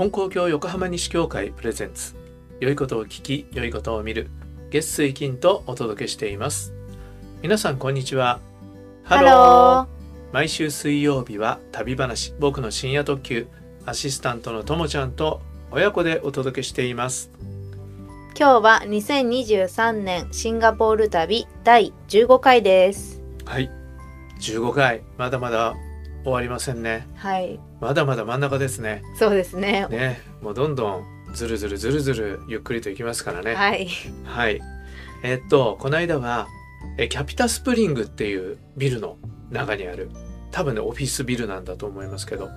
金光教横浜西教会プレゼンツ。良いことを聞き良いことを見る。月水金とお届けしています。皆さんこんにちは。ハロ毎週水曜日は旅話。僕の深夜特急。アシスタントのともちゃんと親子でお届けしています。ー今日は2023年シンガポール旅第15回です。はい。15回。まだまだ終わりませんね。はい。まだまだ真ん中ですね。そうですね。ね。もうどんどんずるずるずるずるゆっくりといきますからね。はい。はい。えっと、この間は、えキャピタスプリングっていうビルの中にある、多分ね、オフィスビルなんだと思いますけど、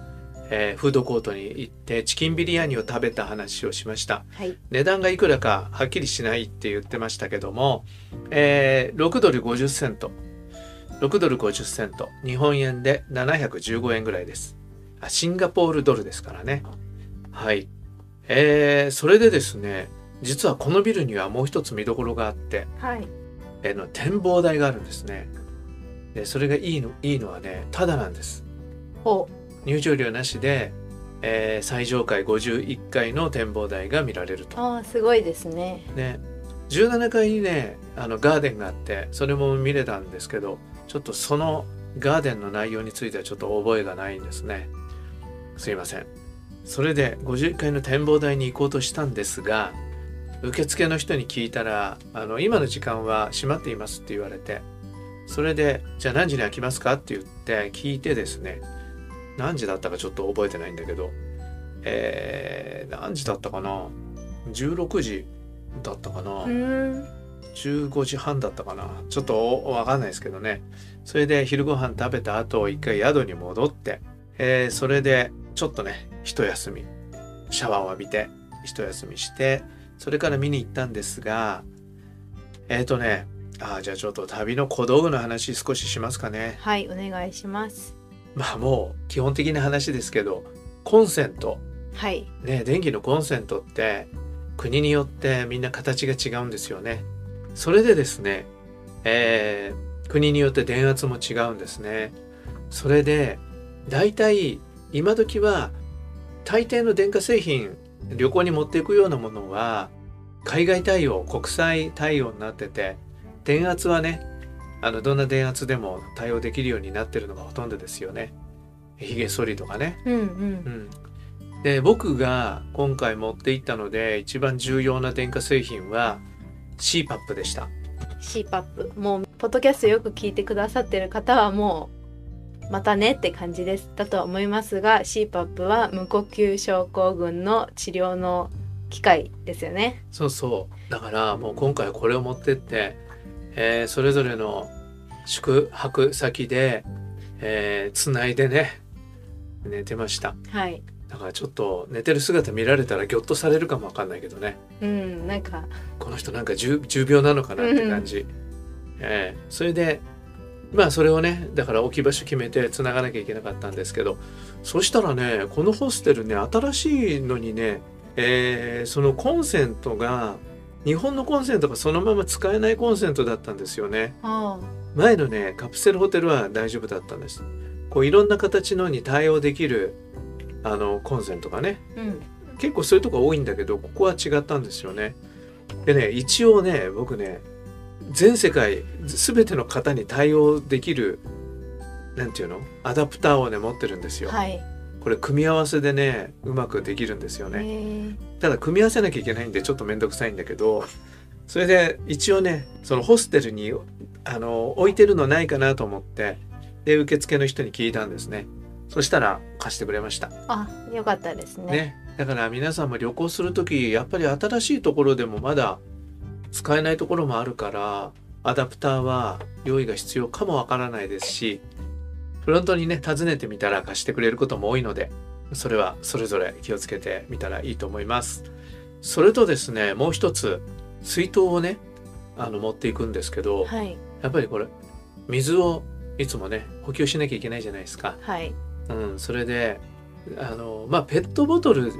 えーフードコートに行ってチキンビリヤニを食べた話をしました。はい。値段がいくらかはっきりしないって言ってましたけども、えー6ドル50セント。6ドル50セント。日本円で715円ぐらいです。あシンガポールドルですからね。はい。えーそれでですね、実はこのビルにはもう一つ見どころがあって、はいえーの展望台があるんですね。で、それがいいの、いいのはね、ただなんです。お入場料なしで、えー最上階51階の展望台が見られると。あーすごいですねね、17階にねあのガーデンがあってそれも見れたんですけどちょっとそのガーデンの内容についてはちょっと覚えがないんですね。すいません。それで51階の展望台に行こうとしたんですが受付の人に聞いたらあの今の時間は閉まっていますって言われてそれでじゃあ何時に開きますか？って言って聞いてですね何時だったかちょっと覚えてないんだけどえー、何時だったかな？16時だったかな、15時半だったかな。ちょっとわかんないですけどね。それで昼ご飯食べた後一回宿に戻って、えーそれでちょっとね一休み。シャワーを浴びて一休みしてそれから見に行ったんですがえっ、とねあーじゃあちょっと旅の小道具の話少ししますかね。はいお願いします。まあもう基本的な話ですけどコンセント。はい。ね電気のコンセントって国によってみんな形が違うんですよね。それでですね、えー国によって電圧も違うんですね。それで大体今時は大抵の電化製品旅行に持っていくようなものは海外対応国際対応になってて電圧はねあのどんな電圧でも対応できるようになってるのがほとんどですよね。ヒゲ剃りとかね。うんうんうん、で僕が今回持っていったので一番重要な電化製品は CPAP でした。CPAP もうポッドキャストよく聞いてくださってる方はもうまたねって感じです。だとは思いますが CPAP は無呼吸症候群の治療の機械ですよね。そうそう。だからもう今回これを持ってって、えーそれぞれの宿泊先で、えー、つないでね寝てました。はいだからちょっと寝てる姿見られたらギョッとされるかもわかんないけどね。うんなんか。この人なんか重重病なのかなって感じ、ええ。それでまあそれをねだから置き場所決めてつながなきゃいけなかったんですけどそしたらねこのホステルね新しいのにね、えーそのコンセントが日本のコンセントがそのまま使えないコンセントだったんですよね。あ。前のねカプセルホテルは大丈夫だったんです。こういろんな形のに対応できるあのコンセントがねあうん結構そういうとこ多いんだけどここは違ったんですよね。でね一応ね僕ね全世界全ての方に対応できるなんていうの？アダプターをね持ってるんですよ。はいこれ組み合わせでねうまくできるんですよへね。ーただ組み合わせなきゃいけないんでちょっと面倒くさいんだけどそれで一応ねそのホステルにあの置いてるのないかなと思ってで受付の人に聞いたんですね。そしたら貸してくれました。あよかったですねね、だから皆さんも旅行する時やっぱり新しいところでもまだ使えないところもあるからアダプターは用意が必要かもわからないですしフロントにね尋ねてみたら貸してくれることも多いのでそれはそれぞれ気をつけてみたらいいと思います。それとですねもう一つ水筒をねあの持っていくんですけどはいやっぱりこれ水をいつもね補給しなきゃいけないじゃないですか。はいうん、それであのまあペットボトル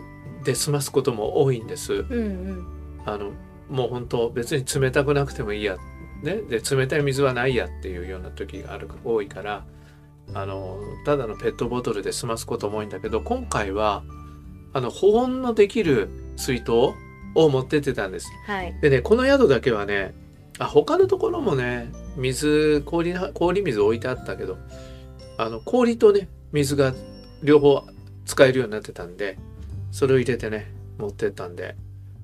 で済ますことも多いんです。うんうんあのもう本当別に冷たくなくてもいいや、ね、で冷たい水はないやっていうような時がある多いからあのただのペットボトルで済ますことも多いんだけど今回はあの保温のできる水筒を持ってってたんです。はいでねこの宿だけはねあ他のところもね水氷な氷水置いてあったけどあの氷とね水が両方使えるようになってたんでそれを入れてね持ってったんで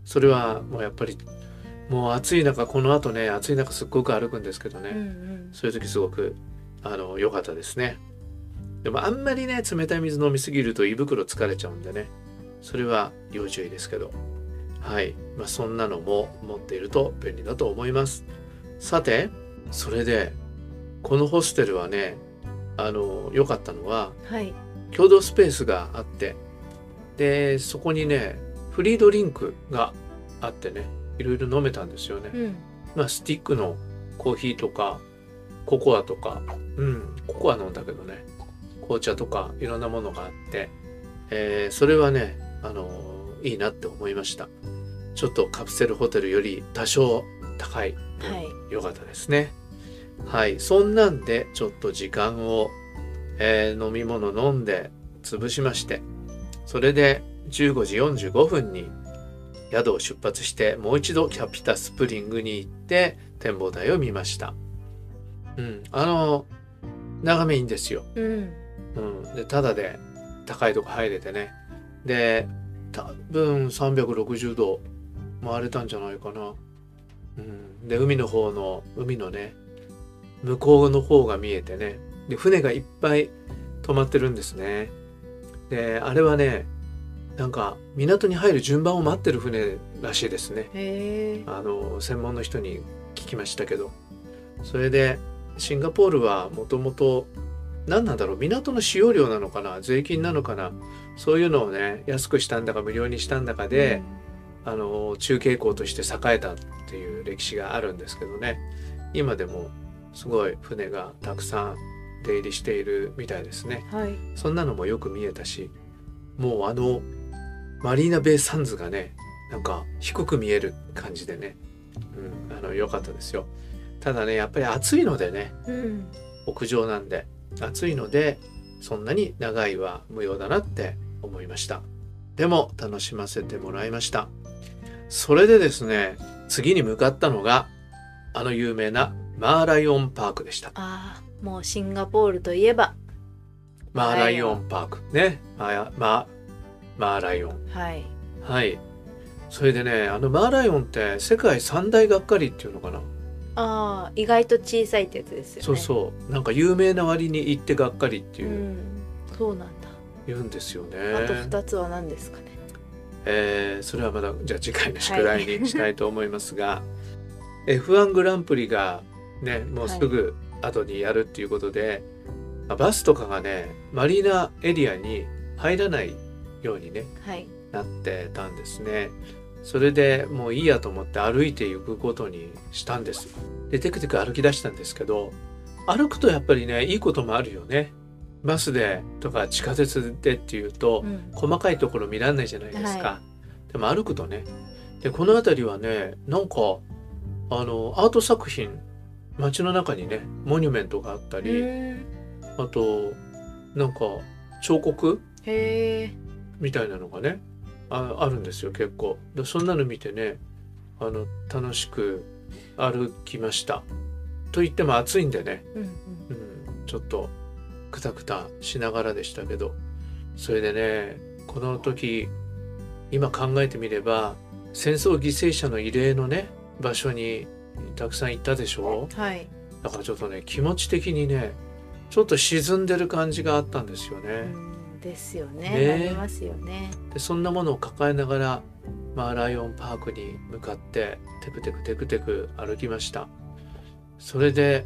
それはもうやっぱりもう暑い中この後ね暑い中すっごく歩くんですけどね、うんうん。そういう時すごくあの良かったですね。でもあんまりね冷たい水飲みすぎると胃袋疲れちゃうんでねそれは要注意ですけど。はい、まあ、そんなのも持っていると便利だと思います。さてそれでこのホステルはねあの良かったのははい。共同スペースがあってでそこにねフリードリンクがあってねいろいろ飲めたんですよね、うん。まあスティックのコーヒーとかココアとかうんココア飲んだけどね紅茶とかいろんなものがあって、えーそれはねあのいいなって思いました。ちょっとカプセルホテルより多少高いはい。良かったですね。はい、そんなんでちょっと時間を、えー飲み物飲んで潰しまして、それで15時45分に宿を出発してもう一度キャピタスプリングに行って展望台を見ました。うん、あの眺めいいんですよ。うん。うん、でただで高いとこ入れてね。で多分360度回れたんじゃないかな、うん、で海の方の海のね向こうの方が見えてね。で船がいっぱい止まってるんですね。であれはねなんか港に入る順番を待ってる船らしいですね。あの専門の人に聞きましたけど。それでシンガポールはもともと何なんだろう港の使用料なのかな税金なのかなそういうのをね安くしたんだか無料にしたんだかで、あの中継港として栄えたっていう歴史があるんですけどね。今でもすごい船がたくさん出入りしているみたいですね。はい。そんなのもよく見えたしもうあのマリーナベイサンズがねなんか低く見える感じでね、うん、あの良かったですよ。ただねやっぱり暑いのでねうん。屋上なんで暑いのでそんなに長いは無用だなって思いました。でも楽しませてもらいました。それでですね次に向かったのがあの有名なマーライオンパークでした。ああもうシンガポールといえば。マーライオンパーク。ね。あまマーライオン。はい。はい。それでねあのマーライオンって世界三大がっかりっていうのかな、ああ意外と小さいってやつですよね。そうそう。なんか有名な割に行ってがっかりっていう。う、ん。そうなんだ。言うんですよね。あと二つは何ですかね。えーそれはまだじゃあ次回の宿題にしたいと思いますが、F1 グランプリがねもうすぐ後にやるっていうことで、まあバスとかがねマリーナエリアに入らないようにねはい。なってたんですね。それでもういいやと思って歩いていくことにしたんです。でテクテク歩き出したんですけど歩くとやっぱりねいいこともあるよね。バスでとか地下鉄でっていうと、うん。細かいところ見らんないじゃないですか、はでも歩くとね。でこの辺りはねなんかあのアート作品街の中にねモニュメントがあったうり、んあとなんか彫刻みたいなのがねああるんですよ結構。でそんなの見てねあの楽しく歩きました。と言っても暑いんでね、うんうん。うん、ちょっとクタクタしながらでしたけど。それでねこの時今考えてみれば戦争犠牲者の慰霊のね場所にたくさん行ったでしょ？はい。だからちょっとね気持ち的にねちょっと沈んでる感じがあったんですよね。うんですよね。ね。なりますよね。でそんなものを抱えながら、まあ、ライオンパークに向かってテクテクテクテク歩きました。それで、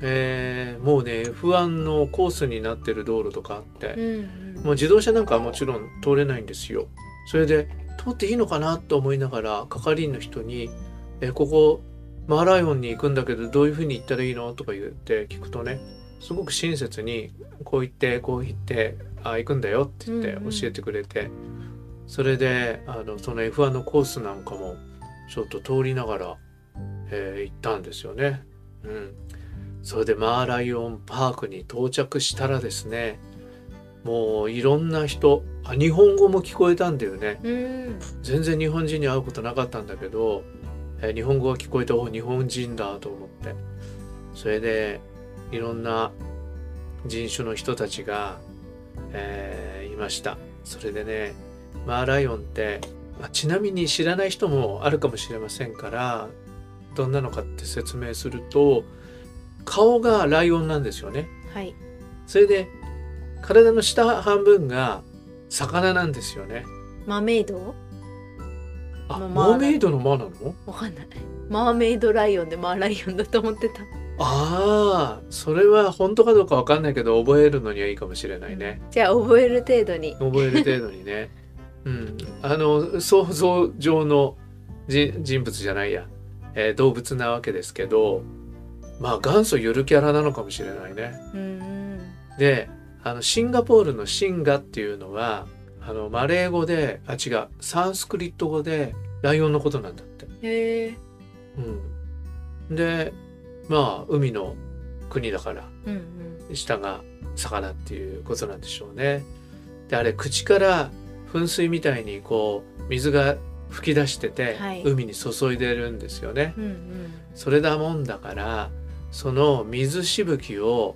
えーもうね F1 のコースになってる道路とかあって、うんうん。もう自動車なんかはもちろん通れないんですよ。それで通っていいのかなと思いながら係員の人に「えここマーライオンに行くんだけどどういうふうに行ったらいいの?」とか言って聞くとねすごく親切にこう言ってこう言ってあ行くんだよって言ってうんうん教えてくれて、それであのその F1 のコースなんかもちょっと通りながら、えー行ったんですよね。うん、それでマーライオンパークに到着したらですねもういろんな人あ日本語も聞こえたんだよねうん全然日本人に会うことなかったんだけど、えー日本語が聞こえてお日本人だと思って。それでいろんな人種の人たちが、えーいました。それでねマーライオンって、まあちなみに知らない人もあるかもしれませんからどんなのかって説明すると顔がライオンなんですよね。はい。それで体の下半分が魚なんですよね。マーメイドあまあマーメイドのマなの？わかんない。マーメイドライオンでマーライオンだと思ってた。ああそれは本当かどうかわかんないけど覚えるのにはいいかもしれないね。じゃあ覚える程度に。覚える程度にね。うん。あの想像上のじ人物じゃないや、えー動物なわけですけどまあ元祖ゆるキャラなのかもしれないね。うん。であのシンガポールのシンガっていうのはあのマレー語であ違う。サンスクリット語でライオンのことなんだって。へえうん、でまあ海の国だからうんうん。下が魚っていうことなんでしょうね。であれ口から噴水みたいにこう水が噴き出してて、はい。海に注いでるんですよね。うんうん。それだもんだからその水しぶきを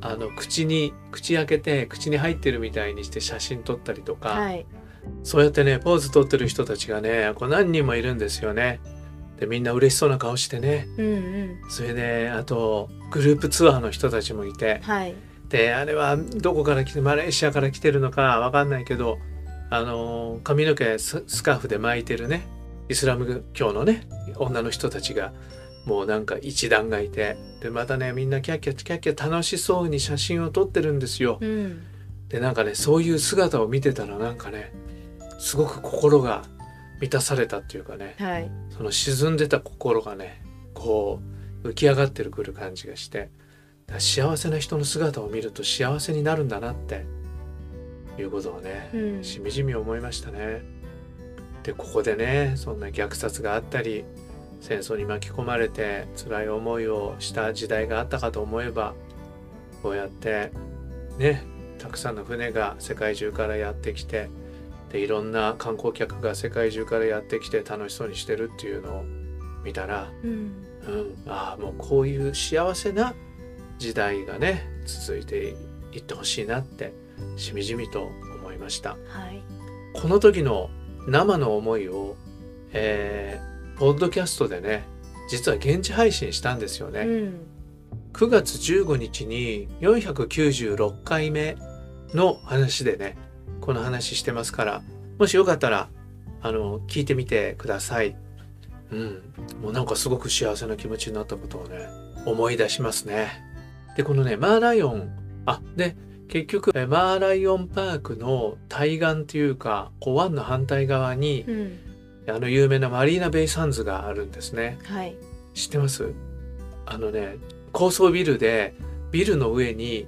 あの口に口開けて口に入ってるみたいにして写真撮ったりとか、はい。そうやってねポーズ撮ってる人たちがねこう何人もいるんですよね。でみんな嬉しそうな顔してね。うんうん。それであとグループツアーの人たちもいて。はい。であれはどこから来てマレーシアから来てるのかわかんないけどあの髪の毛ススカーフで巻いてるねイスラム教のね女の人たちがもうなんか一団がいてでまたねみんなキャッキャキャッキャ楽しそうに写真を撮ってるんですよ。うんでなんかねそういう姿を見てたらなんかねすごく心が満たされたっていうかねはいその沈んでた心がねこう浮き上がってくる感じがして幸せな人の姿を見ると幸せになるんだなっていうことをね、うんしみじみ思いましたね。でここでねそんな虐殺があったり戦争に巻き込まれて辛い思いをした時代があったかと思えばこうやってねたくさんの船が世界中からやってきてでいろんな観光客が世界中からやってきて楽しそうにしてるっていうのを見たら、うんうん、ああもうこういう幸せな時代がね続いていってほしいなってしみじみと思いました。はいこの時の生の思いを、えーポッドキャストでね実は現地配信したんですよね。うん9月15日に496回目の話でねこの話してますからもしよかったらあの聞いてみてください。うん、もうなんかすごく幸せな気持ちになったことをね思い出しますね。でこのねマーライオンあで結局えマーライオンパークの対岸っていうかこう湾の反対側にうんあの有名なマリーナベイサンズがあるんですね。はい。知ってます？あのね高層ビルでビルの上に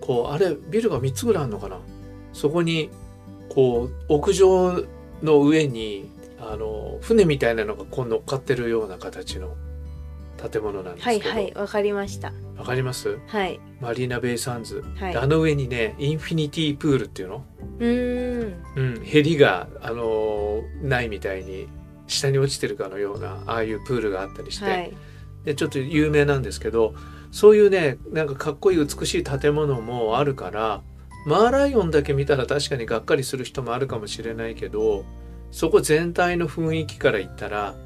こうあれビルが3つぐらいあるのかな？そこにこう屋上の上にあの船みたいなのがこう乗っかってるような形の建物なんですはいけど、はいわかりましたわかります？はい。マリーナベイサンズ、はい。であの上にねインフィニティプールっていうの、うーん。うん、ヘリがあのないみたいに下に落ちてるかのようなああいうプールがあったりして、はい。でちょっと有名なんですけどそういうねなんかかっこいい美しい建物もあるからマーライオンだけ見たら確かにがっかりする人もあるかもしれないけどそこ全体の雰囲気から言ったら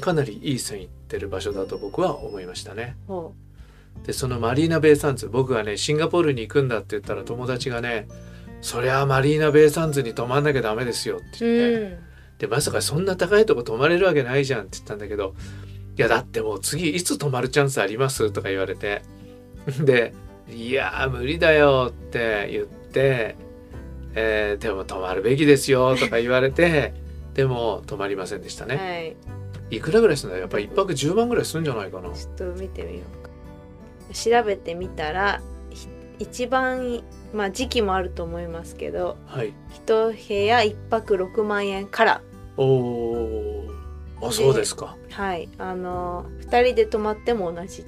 かなりいい線いってる場所だと僕は思いましたね。ほでそのマリーナベイサンズ僕がねシンガポールに行くんだって言ったら友達がね「そりゃあマリーナベイサンズに泊まんなきゃダメですよ」ってう言って。うんでまさかそんな高いとこ泊まれるわけないじゃんって言ったんだけど「いやだってもう次いつ泊まるチャンスあります?」とか言われてで「いやー無理だよ」って言って、えーでも泊まるべきですよ」とか言われて でも泊まりませんでしたね。はいいくらぐらいするんだやっぱり1泊10万ぐらいするんじゃないかな。ちょっと見てみようか調べてみたらひ一番まあ時期もあると思いますけどはい。一部屋一泊6万円からおおあそうですか。はいあの2人で泊まっても同じ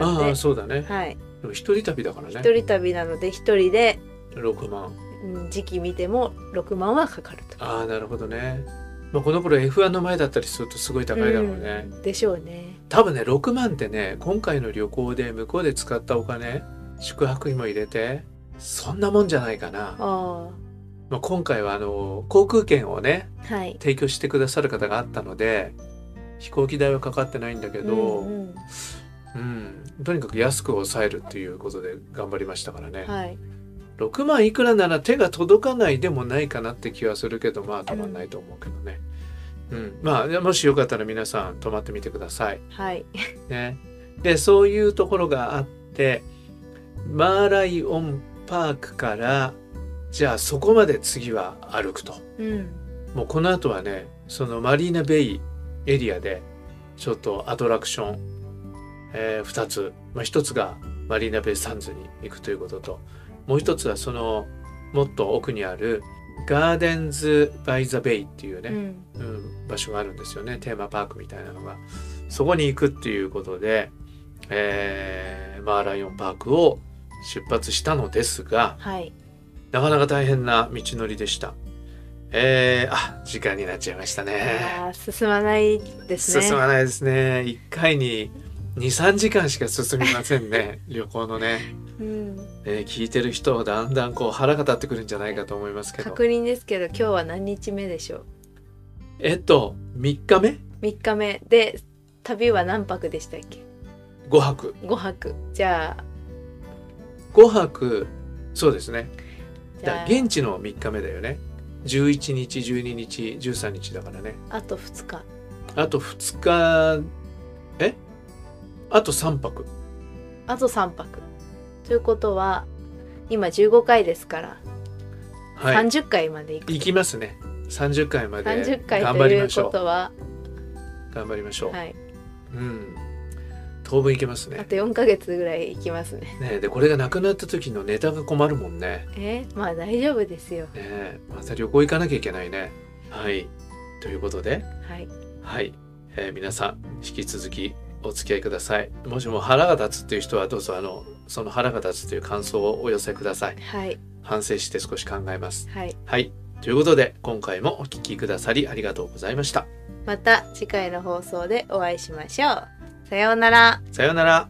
あであそうだね。はい一人旅だからね。一人旅なので一人で6万うん時期見ても6万はかかると。ああなるほどね、まあ、この頃 F1 の前だったりするとすごい高いだろうね、うん。でしょうね。多分ね6万ってね今回の旅行で向こうで使ったお金宿泊費も入れてそんなもんじゃないかな、あまあ、今回はあの航空券をねあはい。提供してくださる方があったので飛行機代はかかってないんだけど、うんうん。うん、とにかく安く抑えるっていうことで頑張りましたからね、はい。6万いくらなら手が届かないでもないかなって気はするけどまあたまんないと思うけどね、うん。まあもしよかったら皆さん泊まってみてください。はい。ね。でそういうところがあってマーライオンパークからじゃあそこまで次は歩くと。うん。もうこの後はねそのマリーナベイエリアでちょっとアトラクション、え2つ、まあ、1つがマリーナベイサンズに行くということともう1つはそのもっと奥にあるガーデンズ・バイ・ザ・ベイっていうね、うん。うん、場所があるんですよねテーマパークみたいなのがそこに行くっていうことで、えーマーライオンパークを出発したのですがはい。なかなか大変な道のりでした。えー、あ時間になっちゃいましたね。進まないですね。進まないですね。1回に23時間しか進みませんね 旅行のね、うん。えー聞いてる人はだんだんこう腹が立ってくるんじゃないかと思いますけど。確認ですけど今日は何日目でしょう？えっと3日目？3日目。で旅は何泊でしたっけ？5泊。5泊。じゃあ。5泊そうですね。現地の3日目だよね。11日12日13日だからね。あと2日。あと2日えあと3泊。あと3泊。ということは今15回ですから、はい。30回まで行く。行きますね。30回まで30回頑という張りましょう。ことは、頑張りましょう、はい、うん。当分いけますね。あと4ヶ月ぐらい行きますね。ねでこれがなくなった時のネタが困るもんね。えまあ大丈夫ですよ。ねまた旅行行かなきゃいけないね。はい。ということで。はい。はい、えー皆さん引き続きお付き合いください。もしも腹が立つっていう人はどうぞあのその腹が立つという感想をお寄せください。はい。反省して少し考えます。はい。はい。ということで今回もお聞きくださりありがとうございました。また次回の放送でお会いしましょう。さようなら。さようなら